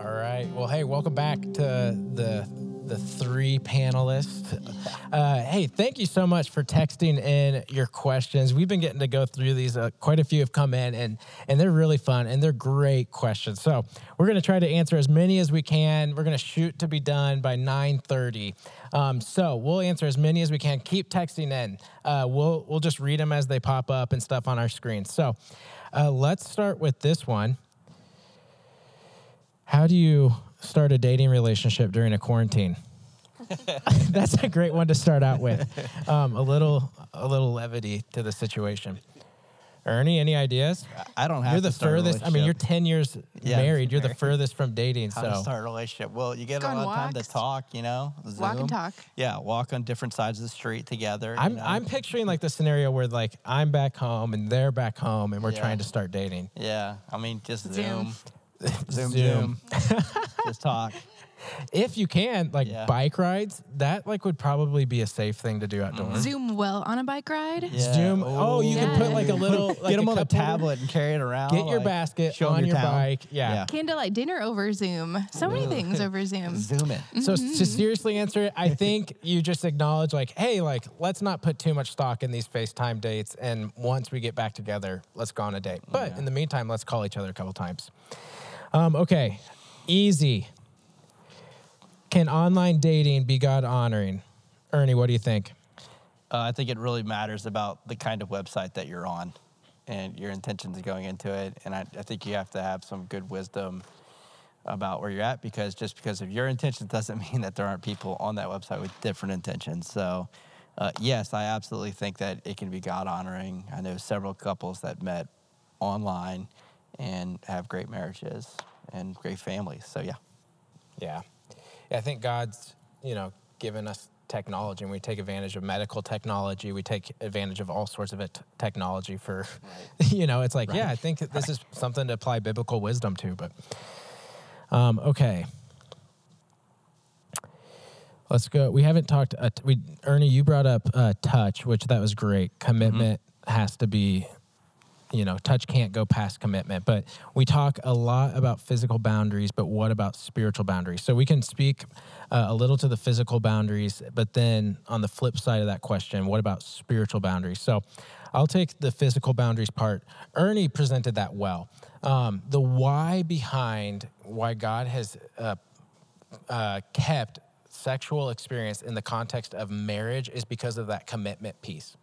All right. Well, hey, welcome back to the the three panelists. Uh, hey, thank you so much for texting in your questions. We've been getting to go through these. Uh, quite a few have come in, and and they're really fun and they're great questions. So we're going to try to answer as many as we can. We're going to shoot to be done by nine thirty. Um, so we'll answer as many as we can. Keep texting in. Uh, we'll we'll just read them as they pop up and stuff on our screen. So uh, let's start with this one. How do you start a dating relationship during a quarantine? That's a great one to start out with. Um, a little, a little levity to the situation. Ernie, any ideas? I don't have You're to the start furthest. I mean, you're ten years Yeah, married. You're the furthest from dating. How to So start a relationship? Well, you get Go a on lot of time to talk. You know, Walk and talk. Yeah, walk on different sides of the street together. I'm, know? I'm picturing like the scenario where like I'm back home and they're back home and we're Yeah. trying to start dating. Yeah, I mean, just Zoom. Zoom, Zoom, Zoom. Zoom. just talk. If you can, like Yeah. bike rides, that like would probably be a safe thing to do outdoors. Zoom well on a bike ride. Yeah. Zoom. Oh, you can put like a little. Like Get them on a cup holder. tablet and carry it around. Get your like, basket show 'em on your, town. bike. Yeah. Yeah. Candlelight dinner over Zoom. So many things over Zoom. Zoom it. So Mm-hmm. to seriously answer it, I think you just acknowledge like, hey, like let's not put too much stock in these FaceTime dates, and once we get back together, let's go on a date. But Yeah. in the meantime, let's call each other a couple times. Um, okay, easy. Can online dating be God honoring? Ernie, what do you think? Uh, I think it really matters about the kind of website that you're on and your intentions going into it. And I, I think you have to have some good wisdom about where you're at because just because of your intentions doesn't mean that there aren't people on that website with different intentions. So, uh, yes, I absolutely think that it can be God honoring. I know several couples that met online and have great marriages and great families. So, yeah. Yeah. yeah. I think God's, you know, given us technology and we take advantage of medical technology. We take advantage of all sorts of it, technology for, you know, it's like, yeah, I think this is something to apply biblical wisdom to. But, um, okay. Let's go. We haven't talked. Uh, we Ernie, you brought up uh, touch, which that was great. Commitment has to be you know, touch can't go past commitment. But we talk a lot about physical boundaries, but what about spiritual boundaries? So we can speak uh, a little to the physical boundaries, but then on the flip side of that question, what about spiritual boundaries? So I'll take the physical boundaries part. Ernie presented that well. Um, the why behind why God has uh, uh, kept sexual experience in the context of marriage is because of that commitment piece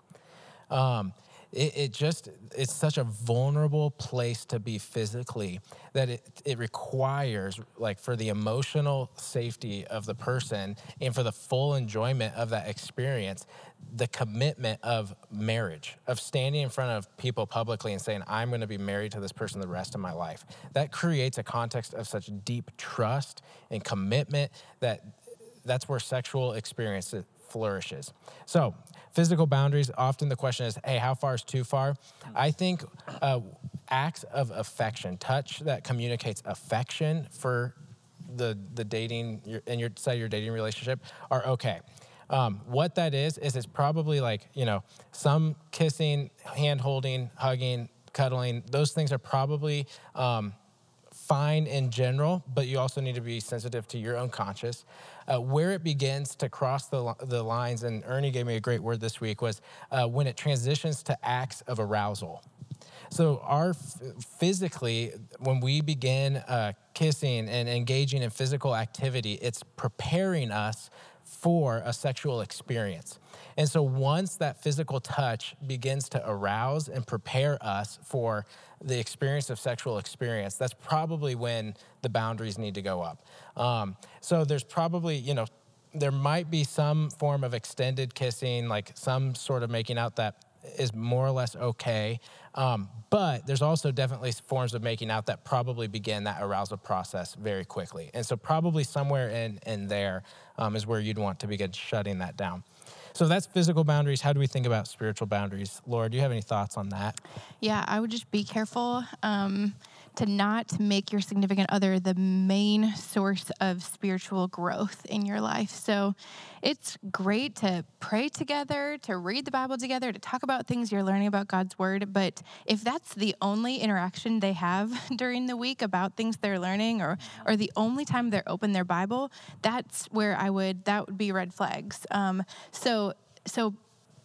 um, it, it just it's such a vulnerable place to be physically that it, it requires like for the emotional safety of the person and for the full enjoyment of that experience the commitment of marriage of standing in front of people publicly and saying i'm going to be married to this person the rest of my life that creates a context of such deep trust and commitment that that's where sexual experience flourishes. So, physical boundaries, often the question is, hey, how far is too far? I think uh, acts of affection, touch that communicates affection for the, the dating, and your, say your dating relationship are okay. Um, what that is, is it's probably like, you know, some kissing, hand holding, hugging, cuddling, those things are probably um, fine in general, but you also need to be sensitive to your own conscience. Uh, where it begins to cross the, the lines, and Ernie gave me a great word this week, was uh, when it transitions to acts of arousal. So, our physically, when we begin uh, kissing and engaging in physical activity, it's preparing us for a sexual experience. And so, once that physical touch begins to arouse and prepare us for the experience of sexual experience, that's probably when the boundaries need to go up. Um, so, there's probably, you know, there might be some form of extended kissing, like some sort of making out that is more or less okay. Um, but there's also definitely forms of making out that probably begin that arousal process very quickly. And so, probably somewhere in, in there um, is where you'd want to begin shutting that down. So, that's physical boundaries. How do we think about spiritual boundaries? Laura, do you have any thoughts on that? Yeah, I would just be careful um, to not make your significant other the main source of spiritual growth in your life. So it's great to pray together, to read the Bible together, to talk about things you're learning about God's word. But if that's the only interaction they have during the week about things they're learning or or the only time they're open their Bible, that's where I would that would be red flags. Um, so so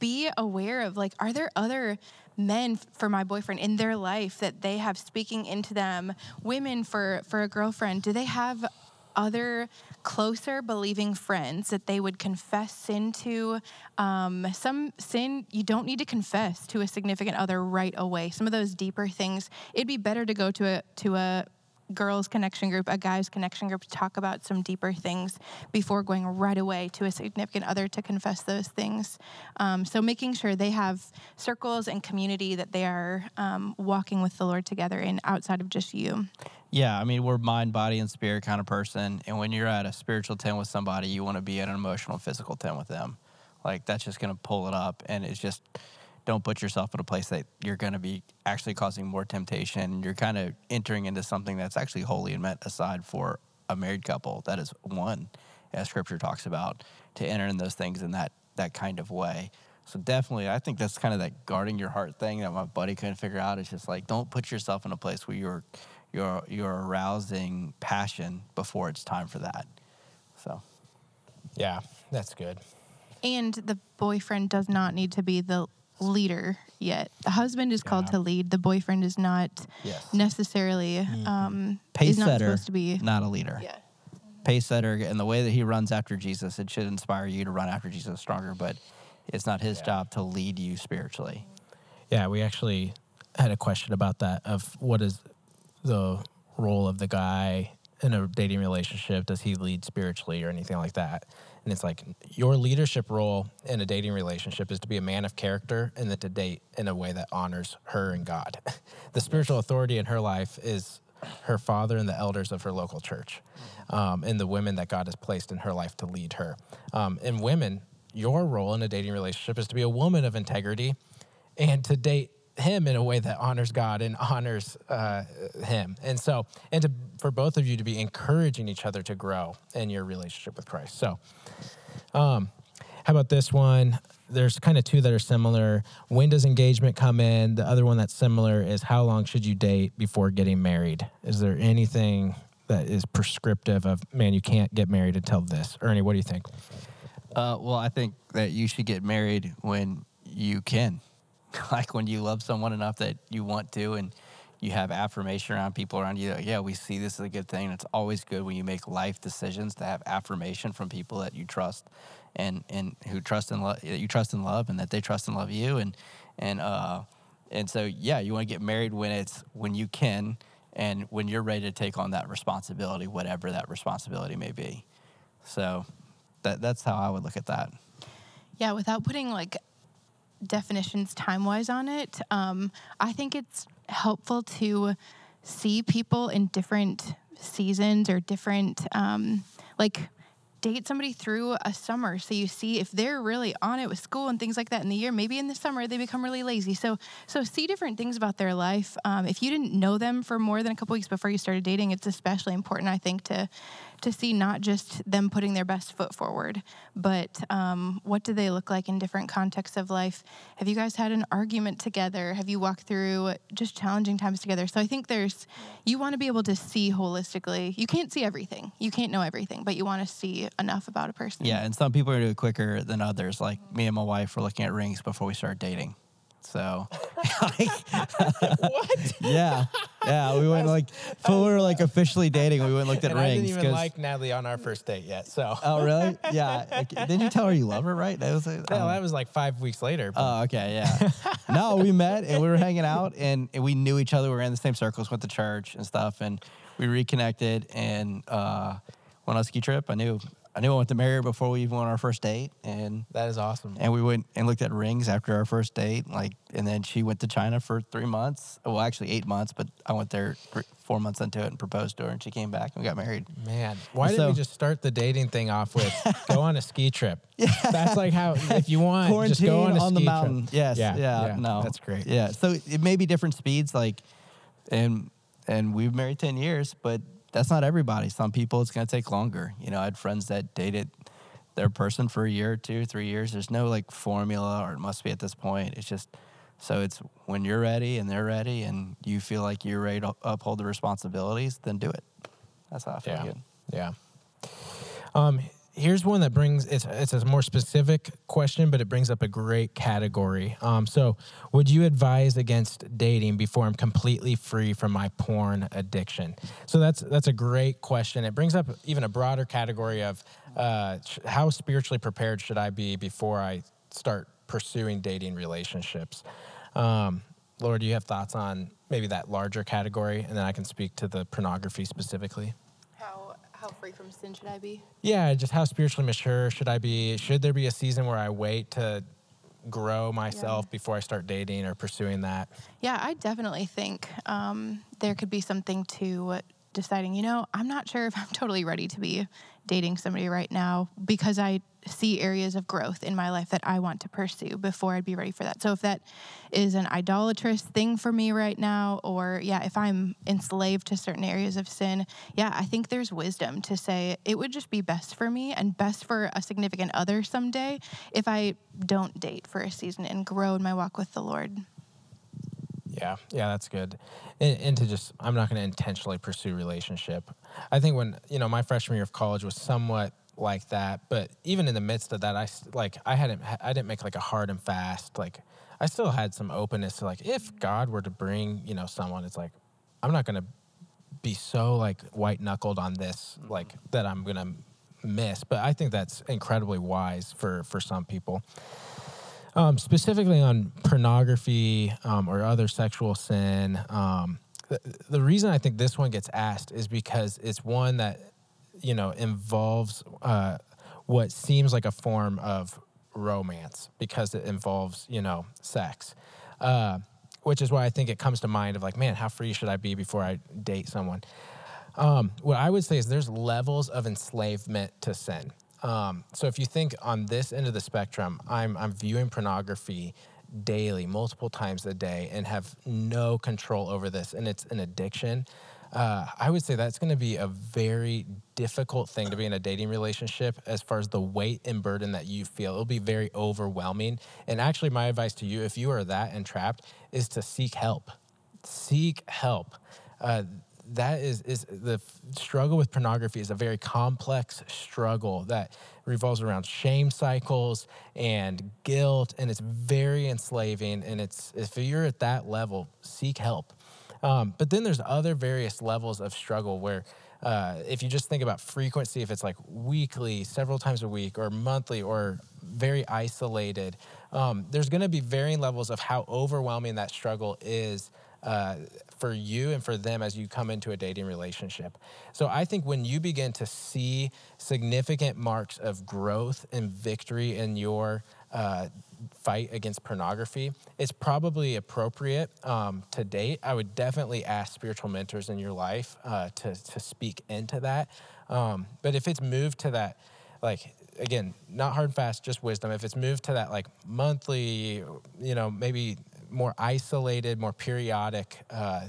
be aware of like are there other men for my boyfriend in their life that they have speaking into them women for for a girlfriend do they have other closer believing friends that they would confess sin to um, some sin you don't need to confess to a significant other right away. Some of those deeper things it'd be better to go to a to a girls connection group, a guys connection group to talk about some deeper things before going right away to a significant other to confess those things. Um, so making sure they have circles and community that they are um, walking with the Lord together in outside of just you. Yeah, I mean, we're mind, body, and spirit kind of person. And when you're at a spiritual tent with somebody, you want to be at an emotional, physical tent with them. Like, that's just going to pull it up. And it's just, don't put yourself in a place that you're going to be actually causing more temptation. You're kind of entering into something that's actually holy and meant aside for a married couple. That is one, as scripture talks about, to enter in those things in that, that kind of way. So definitely, I think that's kind of that guarding your heart thing that my buddy couldn't figure out. It's just like don't put yourself in a place where you're you're you're arousing passion before it's time for that. So Yeah, that's good. And the boyfriend does not need to be the leader yet. The husband is called Yeah. to lead. The boyfriend is not Yes. necessarily um, pace is not setter, supposed to be. not a leader. Yeah. Pace setter, and the way that he runs after Jesus, it should inspire you to run after Jesus stronger. But it's not his Yeah. job to lead you spiritually. Yeah, we actually had a question about that of what is the role of the guy in a dating relationship? Does he lead spiritually or anything like that? And it's like your leadership role in a dating relationship is to be a man of character and then to date in a way that honors her and God. the spiritual authority in her life is her father and the elders of her local church, um, and the women that God has placed in her life to lead her. Um, and women, your role in a dating relationship is to be a woman of integrity and to date him in a way that honors God and honors uh, him. And so, and to, for both of you to be encouraging each other to grow in your relationship with Christ. So, um, how about this one? There's kind of two that are similar. When does engagement come in? The other one that's similar is how long should you date before getting married? Is there anything that is prescriptive of, man, you can't get married until this? Ernie, what do you think? Uh, well, I think that you should get married when you can, like when you love someone enough that you want to, and you have affirmation around people around you. Yeah, we see this as a good thing. It's always good when you make life decisions to have affirmation from people that you trust, and and who trust and love you trust and love, and that they trust and love you, and and uh, and so yeah, you want to get married when it's when you can, and when you're ready to take on that responsibility, whatever that responsibility may be. So that that's how I would look at that. Yeah, without putting like definitions time wise on it, um, I think it's helpful to see people in different seasons or different, um, like, date somebody through a summer so you see if they're really on it with school and things like that in the year maybe in the summer they become really lazy. So so see different things about their life. Um, if you didn't know them for more than a couple weeks before you started dating it's especially important i think to to see not just them putting their best foot forward but um, what do they look like in different contexts of life? Have you guys had an argument together? Have you walked through just challenging times together? So i think there's you want to be able to see holistically. You can't see everything. You can't know everything but you want to see enough about a person Yeah, and some people are do it quicker than others. Like me and my wife were looking at rings before we started dating. So what? yeah, yeah, we went like before we were like officially dating. We went and looked at and rings. I didn't even 'cause- like Natalie on our first date yet. So, Oh really? Yeah. Like, didn't you tell her you love her? Right? That was. no, um, that was like five weeks later. but- Oh, okay, yeah. no, we met and we were hanging out and, and we knew each other. We were in the same circles, went to church and stuff, and we reconnected and uh, went on a ski trip. I knew I knew I went to marry her before we even went on our first date, and that is awesome. and we went and looked at rings after our first date. Like, and then she went to China for three months. Well, actually eight months, but I went there thr- four months into it and proposed to her, and she came back and we got married. Man, why didn't So- we just start the dating thing off with go on a ski trip? Yeah, That's like how if you want just go on, a on the ski mountain. Trip. Yes. Yeah, Yeah, yeah, No. that's great. Yeah. So it may be different speeds, like, and and we've married 10 years, but that's not everybody. Some people it's going to take longer. You know, I had friends that dated their person for a year, two, three years. There's no like formula or it must be at this point. It's just so it's when you're ready and they're ready and you feel like you're ready to uphold the responsibilities, then do it. That's how I feel Yeah. good. Yeah. Um, here's one that brings it's it's a more specific question, but it brings up a great category. Um, so, would you advise against dating before I'm completely free from my porn addiction? So that's that's a great question. It brings up even a broader category of uh, how spiritually prepared should I be before I start pursuing dating relationships. Um, Laura, do you have thoughts on maybe that larger category, and then I can speak to the pornography specifically. How free from sin should I be? Yeah, just how spiritually mature should I be? Should there be a season where I wait to grow myself before I start dating or pursuing that? Yeah, I definitely think um, there could be something to deciding, you know, I'm not sure if I'm totally ready to be dating somebody right now because I see areas of growth in my life that I want to pursue before I'd be ready for that. So if that is an idolatrous thing for me right now, or yeah, if I'm enslaved to certain areas of sin, yeah, I think there's wisdom to say it would just be best for me and best for a significant other someday if I don't date for a season and grow in my walk with the Lord. Yeah, yeah, that's good. And, and to just, I'm not going to intentionally pursue relationship. I think when you know my freshman year of college was somewhat like that, but even in the midst of that, I like I hadn't, I didn't make like a hard and fast. Like I still had some openness to like if God were to bring you know someone, it's like I'm not to be so like white knuckled on this like that I'm to miss. But I think that's incredibly wise for for some people. Um, specifically on pornography um, or other sexual sin, um, the, the reason I think this one gets asked is because it's one that you know involves uh, what seems like a form of romance because it involves you know sex, uh, which is why I think it comes to mind of like, man, how free should I be before I date someone? Um, what I would say is there's levels of enslavement to sin. Um, so if you think on this end of the spectrum, I'm I'm viewing pornography daily, multiple times a day, and have no control over this, and it's an addiction. Uh, I would say that's going to be a very difficult thing to be in a dating relationship as far as the weight and burden that you feel. It'll be very overwhelming. And actually, my advice to you, if you are that entrapped, is to seek help. Seek help. Uh, that is is the struggle with pornography is a very complex struggle that revolves around shame cycles and guilt and it's very enslaving and it's if you're at that level seek help um, but then there's other various levels of struggle where uh, if you just think about frequency if it's like weekly several times a week or monthly or very isolated um, there's going to be varying levels of how overwhelming that struggle is uh, for you and for them as you come into a dating relationship. So I think when you begin to see significant marks of growth and victory in your uh, fight against pornography, it's probably appropriate um, to date. I would definitely ask spiritual mentors in your life uh, to, to speak into that. Um, but if it's moved to that, like, again, not hard and fast, just wisdom. If it's moved to that like monthly, you know, maybe more isolated, more periodic, uh,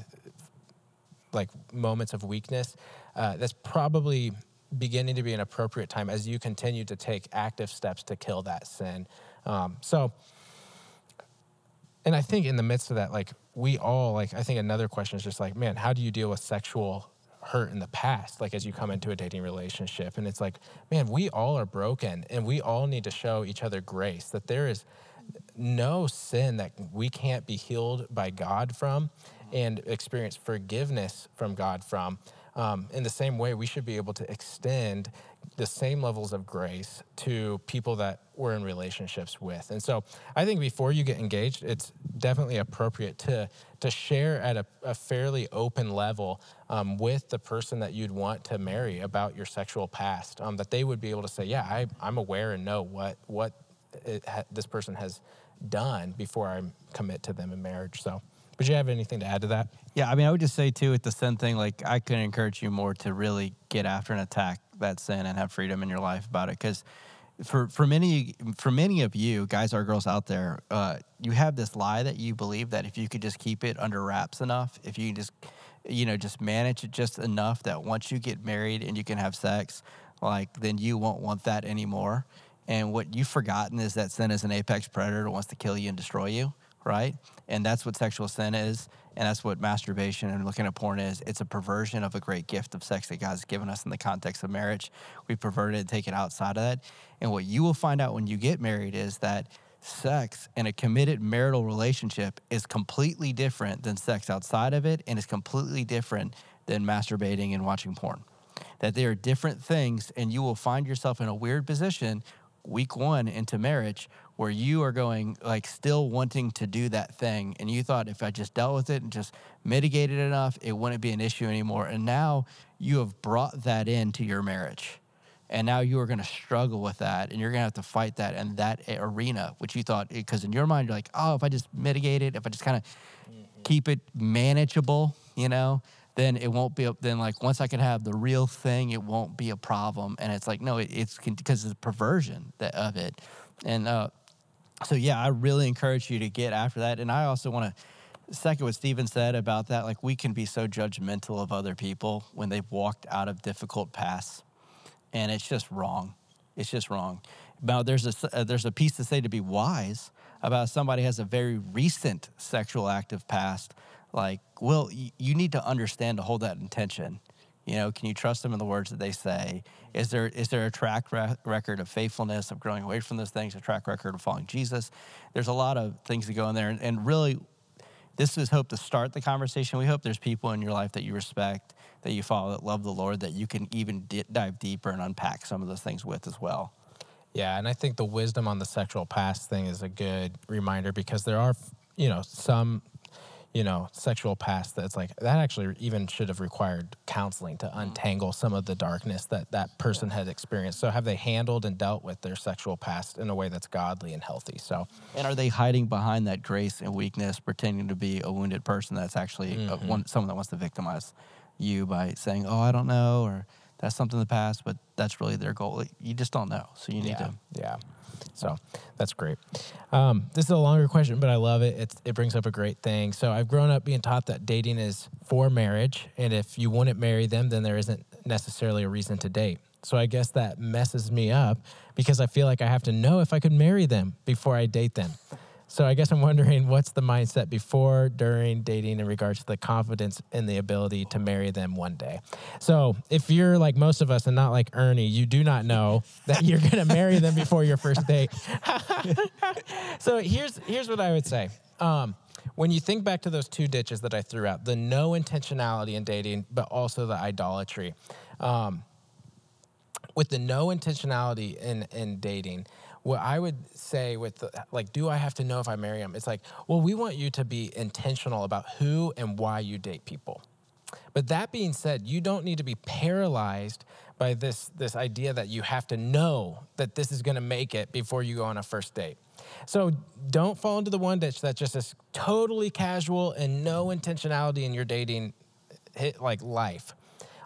like moments of weakness, uh, that's probably beginning to be an appropriate time as you continue to take active steps to kill that sin. Um, so, and I think in the midst of that, like we all, like I think another question is just like, man, how do you deal with sexual hurt in the past? Like as you come into a dating relationship, and it's like, man, we all are broken, and we all need to show each other grace. That there is no sin that we can't be healed by God from, and experience forgiveness from God from. Um, in the same way, we should be able to extend the same levels of grace to people that we're in relationships with. And so I think before you get engaged, it's definitely appropriate to, to share at a, a fairly open level um, with the person that you'd want to marry about your sexual past, um, that they would be able to say, yeah, I, I'm aware and know what, what ha- this person has done before I commit to them in marriage. So, would you have anything to add to that? Yeah, I mean, I would just say too, with the sin thing, like I couldn't encourage you more to really get after and attack that sin and have freedom in your life about it. Because for for many for many of you guys or girls out there, uh, you have this lie that you believe that if you could just keep it under wraps enough, if you just you know, just manage it just enough that once you get married and you can have sex, like then you won't want that anymore. And what you've forgotten is that sin is an apex predator that wants to kill you and destroy you, right? And that's what sexual sin is. And that's what masturbation and looking at porn is. It's a perversion of a great gift of sex that God's given us in the context of marriage. We pervert it and take it outside of that. And what you will find out when you get married is that sex in a committed marital relationship is completely different than sex outside of it and is completely different than masturbating and watching porn. That they are different things, and you will find yourself in a weird position week one into marriage where you are going like still wanting to do that thing. And you thought if i just dealt with it and just mitigated enough it wouldn't be an issue anymore. And now you have brought that into your marriage. And now you are going to struggle with that and you're going to have to fight that in that arena which you thought because in your mind you're like oh if i just mitigate it if i just kind of mm-hmm. keep it manageable you know then it won't be then like once I can have the real thing, it won't be a problem. And it's like no, it, it's because of the perversion that, of it. And uh, so yeah, I really encourage you to get after that. And I also want to second what Stephen said about that. Like we can be so judgmental of other people when they've walked out of difficult paths, and it's just wrong. It's just wrong. Now there's a uh, there's a piece to say to be wise about somebody has a very recent sexual active past like, well, y- you need to understand to hold that intention. You know, can you trust them in the words that they say? Is there is there a track re- record of faithfulness of growing away from those things? A track record of following Jesus? There's a lot of things that go in there, and, and really, this is hope to start the conversation. We hope there's people in your life that you respect, that you follow, that love the Lord, that you can even di- dive deeper and unpack some of those things with as well. Yeah, and I think the wisdom on the sexual past thing is a good reminder because there are, you know, some you know, sexual past that's like that actually even should have required counseling to mm. untangle some of the darkness that that person had experienced. So have they handled and dealt with their sexual past in a way that's godly and healthy? So and are they hiding behind that grace and weakness, pretending to be a wounded person that's actually mm-hmm. a, one, someone that wants to victimize you by saying, "Oh, I don't know," or "That's something in the past," but that's really their goal. You just don't know, so you need yeah. to yeah. So that's great. Um, this is a longer question, but I love it. It's, it brings up a great thing. So I've grown up being taught that dating is for marriage, and if you wouldn't marry them, then there isn't necessarily a reason to date. So I guess that messes me up because I feel like I have to know if I could marry them before I date them. So I guess I'm wondering what's the mindset before, during dating in regards to the confidence and the ability to marry them one day. So if you're like most of us and not like Ernie, you do not know that you're going to marry them before your first date. so here's here's what I would say. Um, when you think back to those two ditches that I threw out, the no intentionality in dating, but also the idolatry. Um, with the no intentionality in in dating, what I would say with the, like, do I have to know if I marry him? It's like, well, we want you to be intentional about who and why you date people. But that being said, you don't need to be paralyzed by this, this idea that you have to know that this is going to make it before you go on a first date. So don't fall into the one ditch that just is totally casual and no intentionality in your dating hit like life.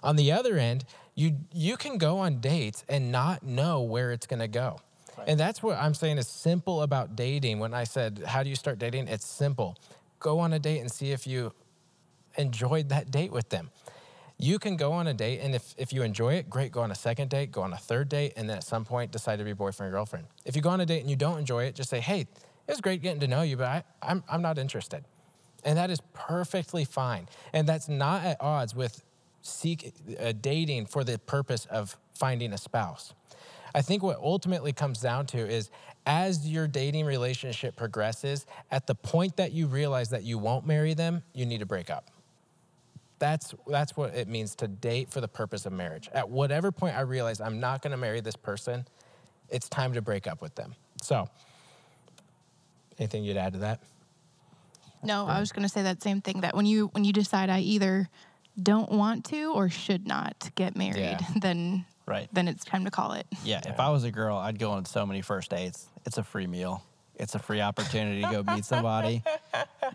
On the other end, you you can go on dates and not know where it's going to go. And that's what I'm saying is simple about dating. When I said, How do you start dating? It's simple. Go on a date and see if you enjoyed that date with them. You can go on a date, and if, if you enjoy it, great, go on a second date, go on a third date, and then at some point decide to be boyfriend or girlfriend. If you go on a date and you don't enjoy it, just say, Hey, it was great getting to know you, but I, I'm, I'm not interested. And that is perfectly fine. And that's not at odds with seek uh, dating for the purpose of finding a spouse. I think what ultimately comes down to is as your dating relationship progresses, at the point that you realize that you won't marry them, you need to break up. That's, that's what it means to date for the purpose of marriage. At whatever point I realize I'm not going to marry this person, it's time to break up with them. So, anything you'd add to that? No, I was going to say that same thing. That when you when you decide I either don't want to or should not get married, yeah. then right. then it's time to call it. Yeah, yeah, if I was a girl, I'd go on so many first dates. It's a free meal. It's a free opportunity to go meet somebody.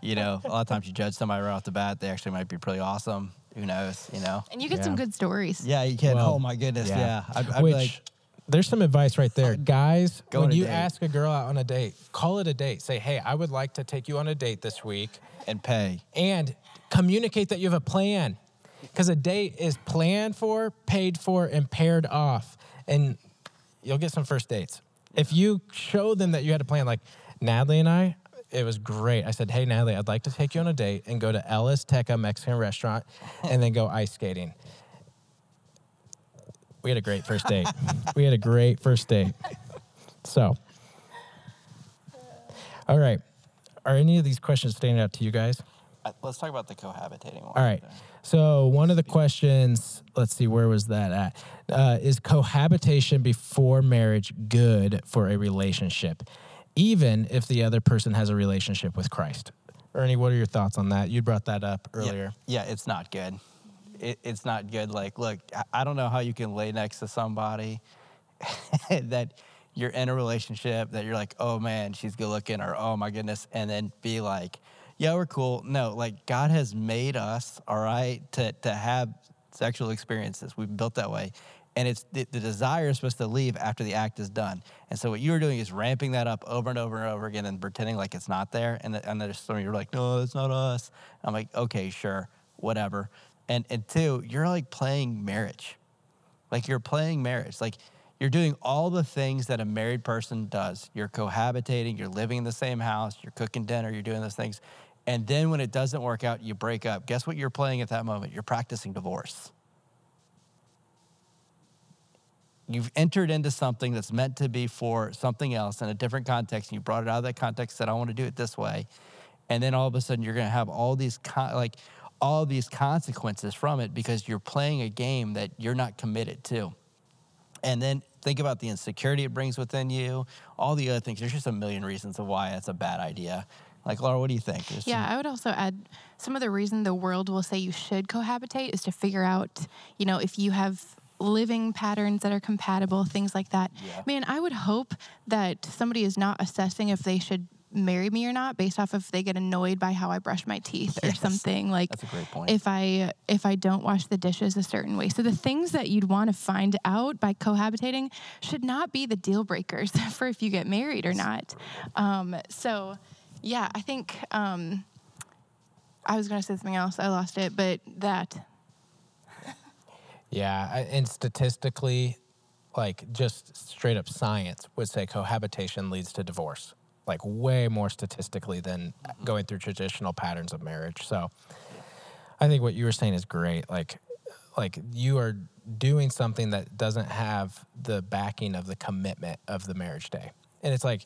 You know, a lot of times you judge somebody right off the bat. They actually might be pretty awesome. Who knows? You know. And you get yeah. some good stories. Yeah, you can. Well, oh my goodness. Yeah. yeah. I'd, I'd Which, like, there's some advice right there. Guys, when you date. ask a girl out on a date, call it a date. Say, hey, I would like to take you on a date this week. And pay. And Communicate that you have a plan because a date is planned for, paid for, and paired off. And you'll get some first dates. If you show them that you had a plan, like Natalie and I, it was great. I said, Hey, Natalie, I'd like to take you on a date and go to El Azteca Mexican restaurant and then go ice skating. We had a great first date. we had a great first date. So, all right. Are any of these questions standing out to you guys? Let's talk about the cohabitating one. All right. So one of the questions, let's see, where was that at? Uh, is cohabitation before marriage good for a relationship, even if the other person has a relationship with Christ? Ernie, what are your thoughts on that? You brought that up earlier. Yeah, yeah it's not good. It, it's not good. Like, look, I don't know how you can lay next to somebody that you're in a relationship that you're like, oh man, she's good looking, or oh my goodness, and then be like, yeah, we're cool. No, like God has made us, all right, to, to have sexual experiences. We've built that way. And it's the, the desire is supposed to leave after the act is done. And so what you're doing is ramping that up over and over and over again and pretending like it's not there. And, the, and there's some you're like, no, it's not us. I'm like, okay, sure, whatever. And, and two, you're like playing marriage. Like you're playing marriage. Like you're doing all the things that a married person does. You're cohabitating, you're living in the same house, you're cooking dinner, you're doing those things. And then when it doesn't work out, you break up. Guess what you're playing at that moment? You're practicing divorce. You've entered into something that's meant to be for something else in a different context, and you brought it out of that context, said, I want to do it this way. And then all of a sudden, you're going to have all these, con- like, all these consequences from it because you're playing a game that you're not committed to. And then think about the insecurity it brings within you, all the other things. There's just a million reasons of why that's a bad idea. Like, Laura, what do you think? There's yeah, some... I would also add some of the reason the world will say you should cohabitate is to figure out, you know, if you have living patterns that are compatible, things like that. Yeah. Man, I would hope that somebody is not assessing if they should marry me or not based off if they get annoyed by how I brush my teeth yes. or something like That's a great point. if I if I don't wash the dishes a certain way. So the things that you'd want to find out by cohabitating should not be the deal breakers for if you get married or not. Um, so yeah, I think um, I was going to say something else. I lost it, but that. yeah, and statistically, like just straight up science would say cohabitation leads to divorce like way more statistically than going through traditional patterns of marriage. So I think what you were saying is great. Like like you are doing something that doesn't have the backing of the commitment of the marriage day. And it's like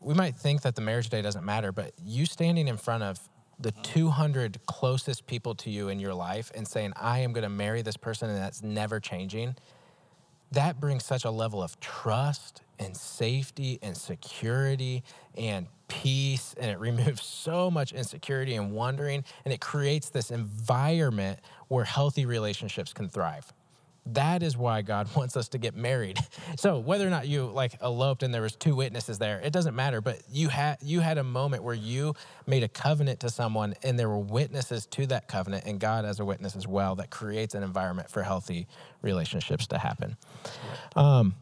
we might think that the marriage day doesn't matter, but you standing in front of the 200 closest people to you in your life and saying, I am going to marry this person and that's never changing, that brings such a level of trust and safety and security and peace and it removes so much insecurity and wondering and it creates this environment where healthy relationships can thrive that is why god wants us to get married. So whether or not you like eloped and there was two witnesses there it doesn't matter but you had you had a moment where you made a covenant to someone and there were witnesses to that covenant and god as a witness as well that creates an environment for healthy relationships to happen. Um,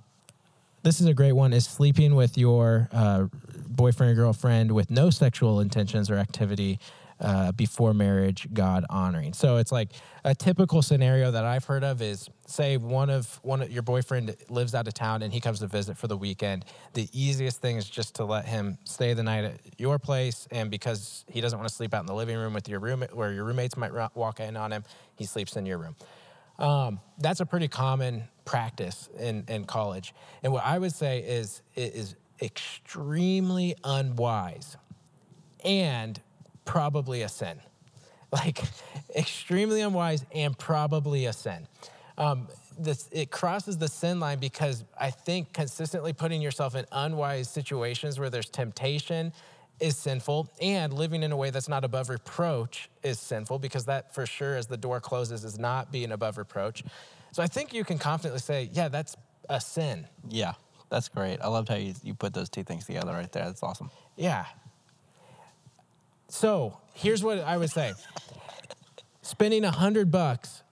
this is a great one is sleeping with your uh, boyfriend or girlfriend with no sexual intentions or activity uh, before marriage god honoring. So it's like a typical scenario that i've heard of is say one of one of your boyfriend lives out of town and he comes to visit for the weekend. The easiest thing is just to let him stay the night at your place and because he doesn't want to sleep out in the living room with your roommate where your roommates might walk in on him he sleeps in your room. Um, that's a pretty common practice in, in college. And what I would say is it is extremely unwise. And probably a sin. Like extremely unwise and probably a sin. Um, this, it crosses the sin line because I think consistently putting yourself in unwise situations where there's temptation is sinful, and living in a way that's not above reproach is sinful because that, for sure, as the door closes, is not being above reproach. So I think you can confidently say, yeah, that's a sin. Yeah, that's great. I loved how you, you put those two things together right there. That's awesome. Yeah. So here's what I would say spending a hundred bucks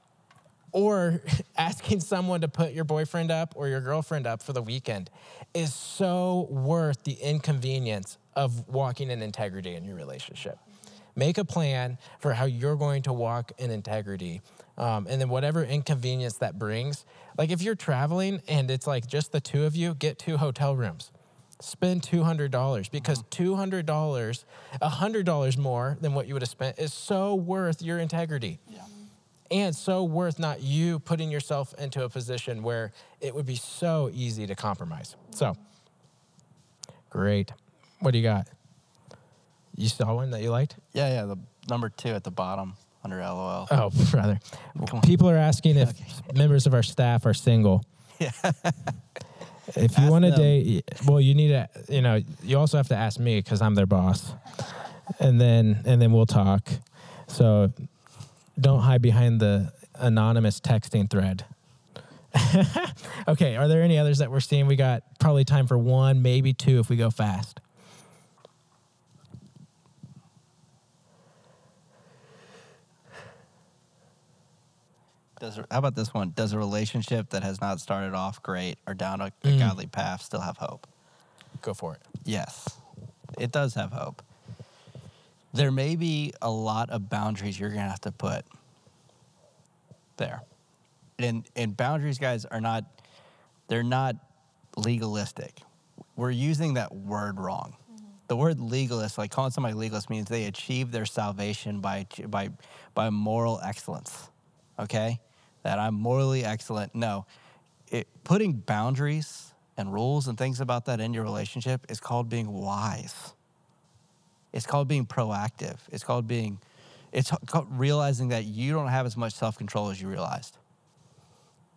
or asking someone to put your boyfriend up or your girlfriend up for the weekend is so worth the inconvenience of walking in integrity in your relationship. Make a plan for how you're going to walk in integrity. Um, and then whatever inconvenience that brings, like if you're traveling and it's like just the two of you, get two hotel rooms. Spend $200 because mm-hmm. $200, $100 more than what you would have spent is so worth your integrity. Yeah. And so worth not you putting yourself into a position where it would be so easy to compromise. So, great. What do you got? You saw one that you liked? Yeah, yeah. The number two at the bottom under LOL. Oh, brother. People are asking if members of our staff are single. Yeah. If you Ask want to them. date, well, you need to, you know, you also have to ask me because I'm their boss, and then and then we'll talk. So don't hide behind the anonymous texting thread. okay, are there any others that we're seeing? We got probably time for one, maybe two if we go fast. Does how about this one? Does a relationship that has not started off great or down a, a Mm. godly path still have hope? Go for it. Yes, it does have hope. There may be a lot of boundaries you're going to have to put there. And and boundaries guys are not they're not legalistic. We're using that word wrong. The word legalist, like calling somebody legalist means they achieve their salvation by by by moral excellence. Okay? That I'm morally excellent. No. It, putting boundaries and rules and things about that in your relationship is called being wise. It's called being proactive. It's called being, it's called realizing that you don't have as much self control as you realized.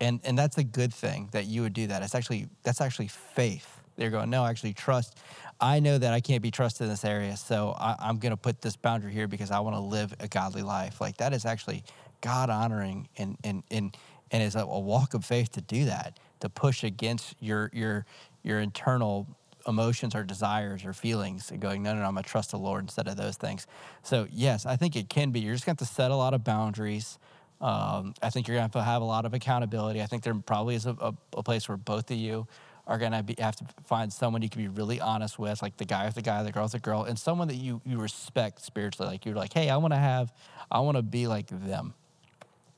And, and that's a good thing that you would do that. It's actually, that's actually faith. They're going, no, actually trust. I know that I can't be trusted in this area, so I, I'm going to put this boundary here because I want to live a godly life. Like that is actually God honoring and, and, and, and is a, walk of faith to do that, to push against your, your, your internal emotions or desires or feelings and going, no, no, no, I'm to trust the Lord instead of those things. So, yes, I think it can be. You're just to have to set a lot of boundaries. Um, I think you're to have to have a lot of accountability. I think there probably is a, a, a place where both of you are to be, have to find someone you can be really honest with, like the guy with the guy, the girl with the girl, and someone that you, you respect spiritually. Like you're like, hey, I want to have, I want to be like them.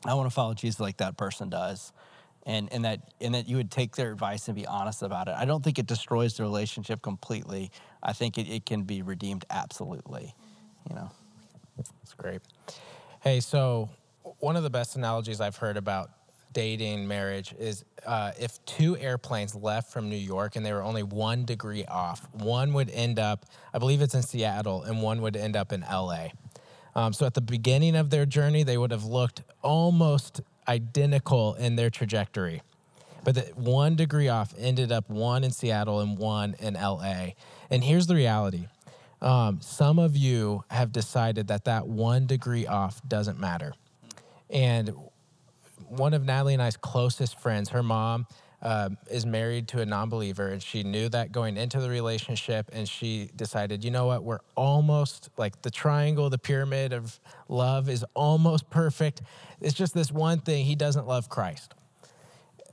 I want to follow Jesus like that person does. And, and that and that you would take their advice and be honest about it. I don't think it destroys the relationship completely. I think it, it can be redeemed absolutely. You know. That's great. Hey, so one of the best analogies I've heard about dating, marriage is uh, if two airplanes left from New York and they were only one degree off, one would end up, I believe it's in Seattle, and one would end up in LA. Um, so at the beginning of their journey, they would have looked almost identical in their trajectory. But the one degree off ended up one in Seattle and one in LA. And here's the reality um, some of you have decided that that one degree off doesn't matter. And one of Natalie and I's closest friends, her mom, um, is married to a non-believer, and she knew that going into the relationship, and she decided, you know what, we're almost like the triangle, the pyramid of love is almost perfect. It's just this one thing: he doesn't love Christ,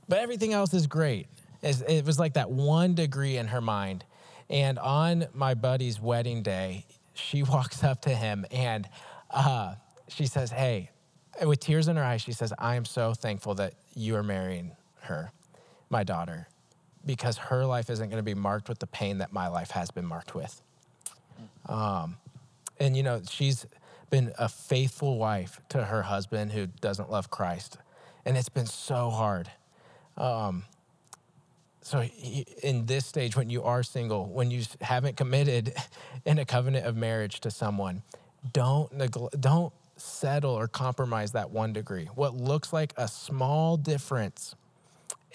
but everything else is great. It's- It was like that one degree in her mind. And on my buddy's wedding day, she walks up to him and uh, she says, Hey, with tears in her eyes, she says, I am so thankful that you are marrying her, my daughter, because her life isn't going to be marked with the pain that my life has been marked with. Um, and, you know, she's been a faithful wife to her husband who doesn't love Christ. And it's been so hard. Um, so he- in this stage, when you are single, when you haven't committed in a covenant of marriage to someone, don't neglect, don't settle or compromise that one degree. What looks like a small difference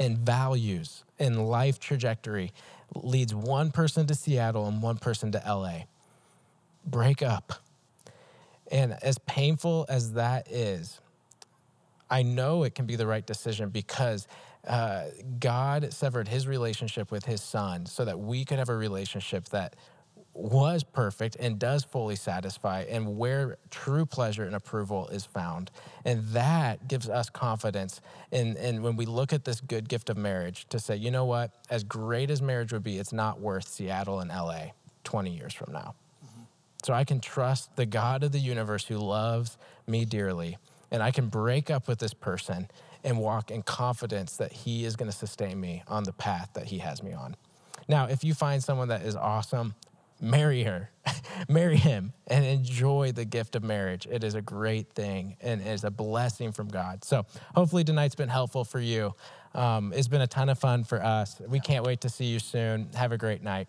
in values and life trajectory leads one person to Seattle and one person to LA. Break up. And as painful as that is, I know it can be the right decision because uh, God severed his relationship with his son so that we could have a relationship that was perfect and does fully satisfy and where true pleasure and approval is found. And that gives us confidence in, in when we look at this good gift of marriage to say, you know what, as great as marriage would be, it's not worth Seattle and LA 20 years from now. So I can trust the God of the universe who loves me dearly. And I can break up with this person and walk in confidence that he is going to sustain me on the path that he has me on. Now, if you find someone that is awesome, marry her, marry him, and enjoy the gift of marriage. It is a great thing and is a blessing from God. So, hopefully, tonight's been helpful for you. Um, it's been a ton of fun for us. We can't wait to see you soon. Have a great night.